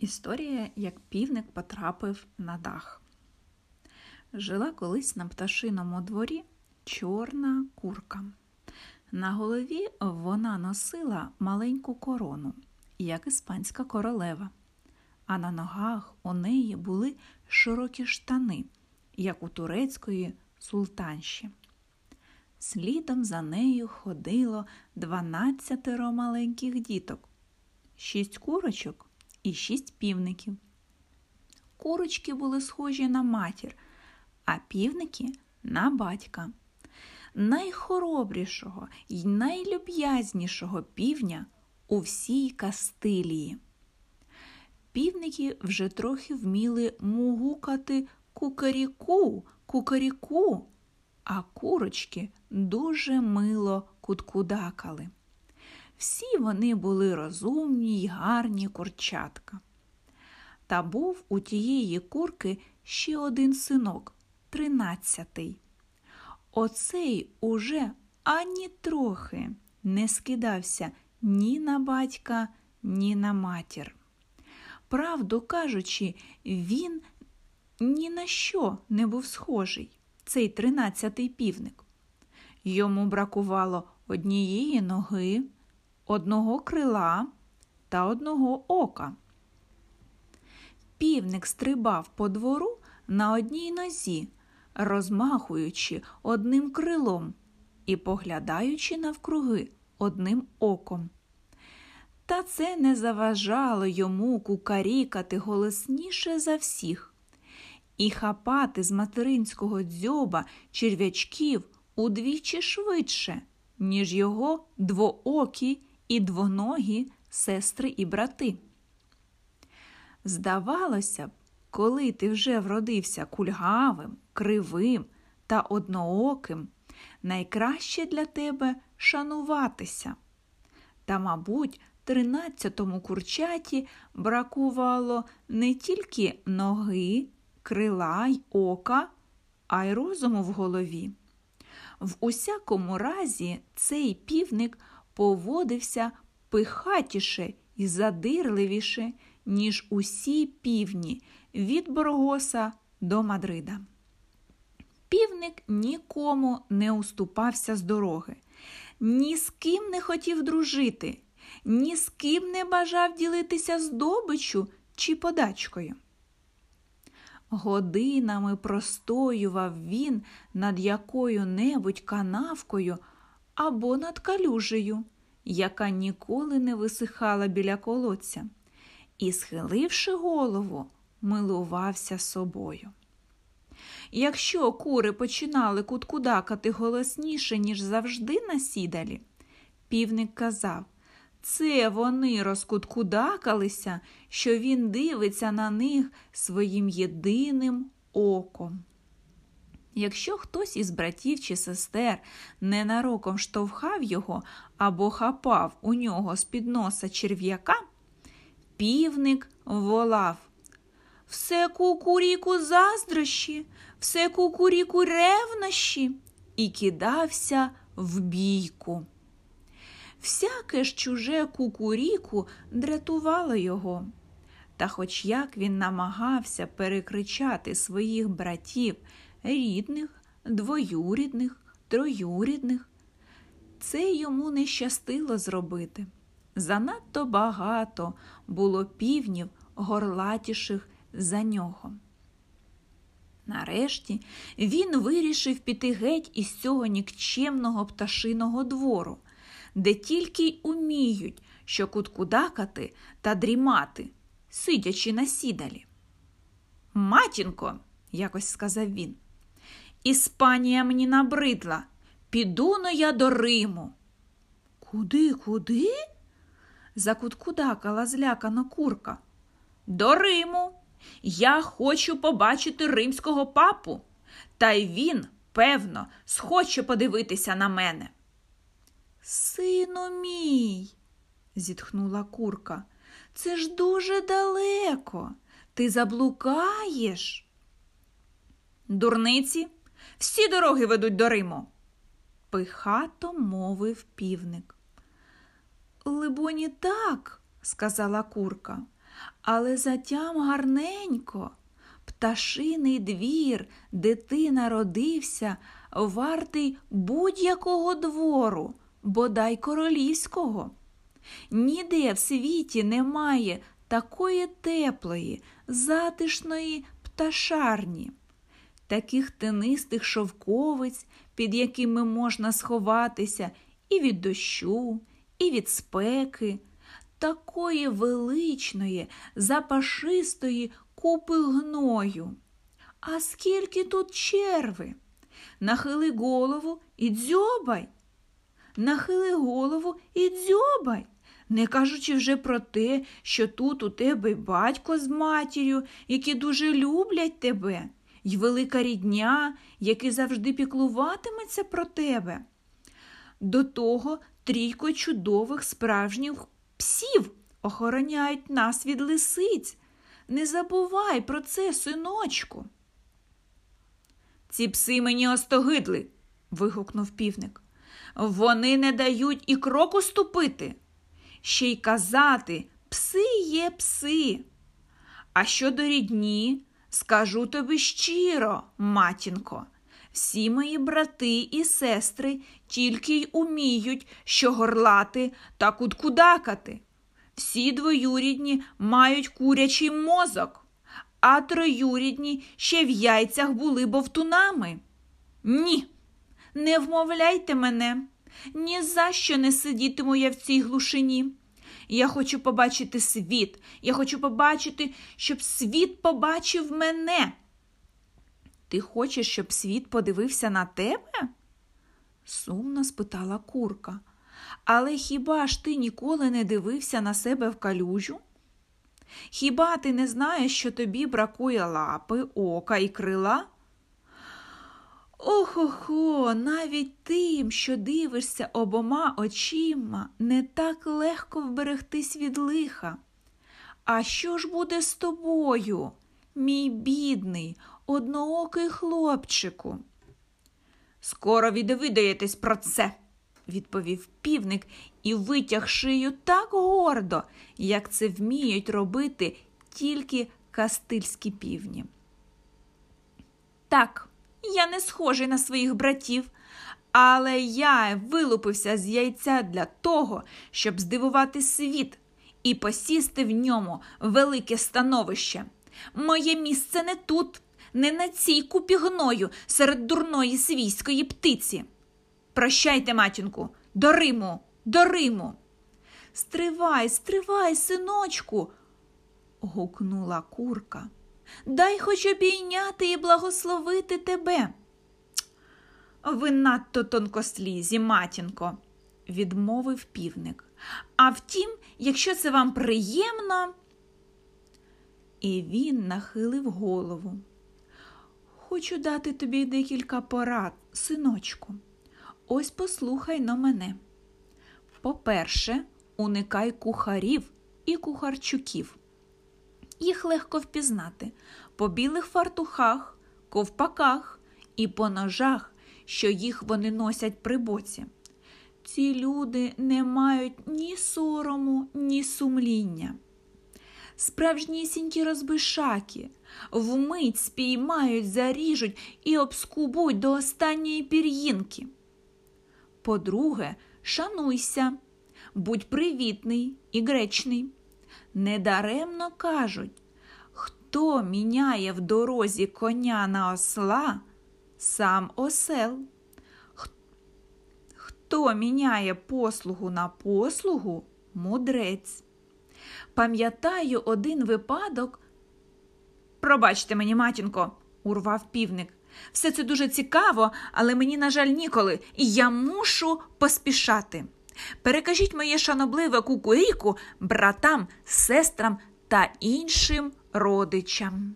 Історія, як півник потрапив на дах. Жила колись на пташиному дворі чорна курка. На голові вона носила маленьку корону, як іспанська королева, а на ногах у неї були широкі штани, як у турецької султанші. Слідом за нею ходило дванадцятеро маленьких діток, шість курочок і шість півників. Курочки були схожі на матір, а півники на батька. Найхоробрішого й найлюб'язнішого півня у всій Кастилії. Півники вже трохи вміли мугукати кукаріку, кукаріку, а курочки дуже мило куткудакали. Всі вони були розумні й гарні курчатка. Та був у тієї курки ще один синок, тринадцятий. Оцей уже ані трохи не скидався ні на батька, ні на матір. Правду кажучи, він ні на що не був схожий, цей тринадцятий півник. Йому бракувало однієї ноги, одного крила та одного ока. Півник стрибав по двору на одній нозі, розмахуючи одним крилом і поглядаючи навкруги одним оком. Та це не заважало йому кукарікати голосніше за всіх і хапати з материнського дзьоба черв'ячків удвічі швидше, ніж його двоокі і двоногі сестри і брати. Здавалося б, коли ти вже вродився кульгавим, кривим та однооким, найкраще для тебе шануватися. Та, мабуть, тринадцятому курчаті бракувало не тільки ноги, крила й ока, а й розуму в голові. В усякому разі, цей півник поводився пихатіше і задирливіше, ніж усі півні від Боргоса до Мадрида. Півник нікому не уступався з дороги, ні з ким не хотів дружити, ні з ким не бажав ділитися здобичу чи подачкою. Годинами простоював він над якою небудь канавкою або над калюжею, яка ніколи не висихала біля колодця, і, схиливши голову, милувався собою. Якщо кури починали куткудакати голосніше, ніж завжди на сідалі, півник казав це вони розкуткудакалися, що він дивиться на них своїм єдиним оком. Якщо хтось із братів чи сестер ненароком штовхав його або хапав у нього з під носа черв'яка, півник волав Все кукуріку заздрощі, все кукуріку ревнощі і кидався в бійку. Всяке ж чуже кукуріку дратувало його. Та хоч як він намагався перекричати своїх братів рідних, двоюрідних, троюрідних, це йому не щастило зробити. Занадто багато було півнів горлатіших за нього. Нарешті він вирішив піти геть із цього нікчемного пташиного двору де тільки й уміють, що куткудакати та дрімати, сидячи на сідалі. Матінко, якось сказав він, Іспанія мені набридла. Піду но я до Риму. Куди, куди? закуткудакала злякана курка. До Риму. Я хочу побачити римського папу, та й він, певно, схоче подивитися на мене. Сину мій, зітхнула курка, це ж дуже далеко. Ти заблукаєш. Дурниці, всі дороги ведуть до Риму, пихато мовив півник. Либоні, так, сказала курка, але затям гарненько. Пташиний двір, де ти народився, вартий будь-якого двору, бодай королівського. Ніде в світі немає такої теплої, затишної пташарні, таких тенистих шовковиць, під якими можна сховатися і від дощу, і від спеки, такої величної, запашистої купи гною. А скільки тут черви? Нахили голову і дзьобай. Нахили голову і дзьобай, не кажучи вже про те, що тут у тебе батько з матір'ю, які дуже люблять тебе, й велика рідня, який завжди піклуватиметься про тебе. До того трійко чудових справжніх псів охороняють нас від лисиць. Не забувай про це, синочку. Ці пси мені остогидли. вигукнув півник. Вони не дають і кроку ступити. Ще й казати пси є пси. А щодо рідні, скажу тобі щиро, матінко, всі мої брати і сестри тільки й уміють, що горлати та куткудакати. Всі двоюрідні мають курячий мозок, а троюрідні ще в яйцях були бовтунами. Ні, не вмовляйте мене, ні за що не сидітиму я в цій глушині. Я хочу побачити світ, я хочу побачити, щоб світ побачив мене. Ти хочеш, щоб світ подивився на тебе? сумно спитала курка. Але хіба ж ти ніколи не дивився на себе в калюжу? Хіба ти не знаєш, що тобі бракує лапи, ока і крила? Охо-хо, навіть тим, що дивишся обома очима, не так легко вберегтись від лиха. А що ж буде з тобою, мій бідний, одноокий хлопчику? Скоро відвидаєтесь про це, відповів півник і витяг шию так гордо, як це вміють робити тільки кастильські півні. Так, я не схожий на своїх братів, але я вилупився з яйця для того, щоб здивувати світ і посісти в ньому велике становище. Моє місце не тут, не на цій купі гною серед дурної свійської птиці. Прощайте, матінку, до Риму, до Риму. Стривай, стривай, синочку, гукнула курка. Дай хоч обійняти і благословити тебе. Ви надто тонкослізі, матінко, відмовив півник. А втім, якщо це вам приємно. І він нахилив голову. Хочу дати тобі декілька порад, синочку. Ось послухай на мене. По-перше, уникай кухарів і кухарчуків. Їх легко впізнати по білих фартухах, ковпаках і по ножах, що їх вони носять при боці. Ці люди не мають ні сорому, ні сумління. Справжнісінькі розбишаки вмить спіймають, заріжуть і обскубуть до останньої пір'їнки. По-друге, шануйся, будь привітний і гречний. Недаремно кажуть, хто міняє в дорозі коня на осла, сам осел. Хто міняє послугу на послугу мудрець. Пам'ятаю один випадок. Пробачте мені, матінко, урвав півник. Все це дуже цікаво, але мені, на жаль, ніколи, і я мушу поспішати. Перекажіть моє шанобливе кукуріку братам, сестрам та іншим родичам.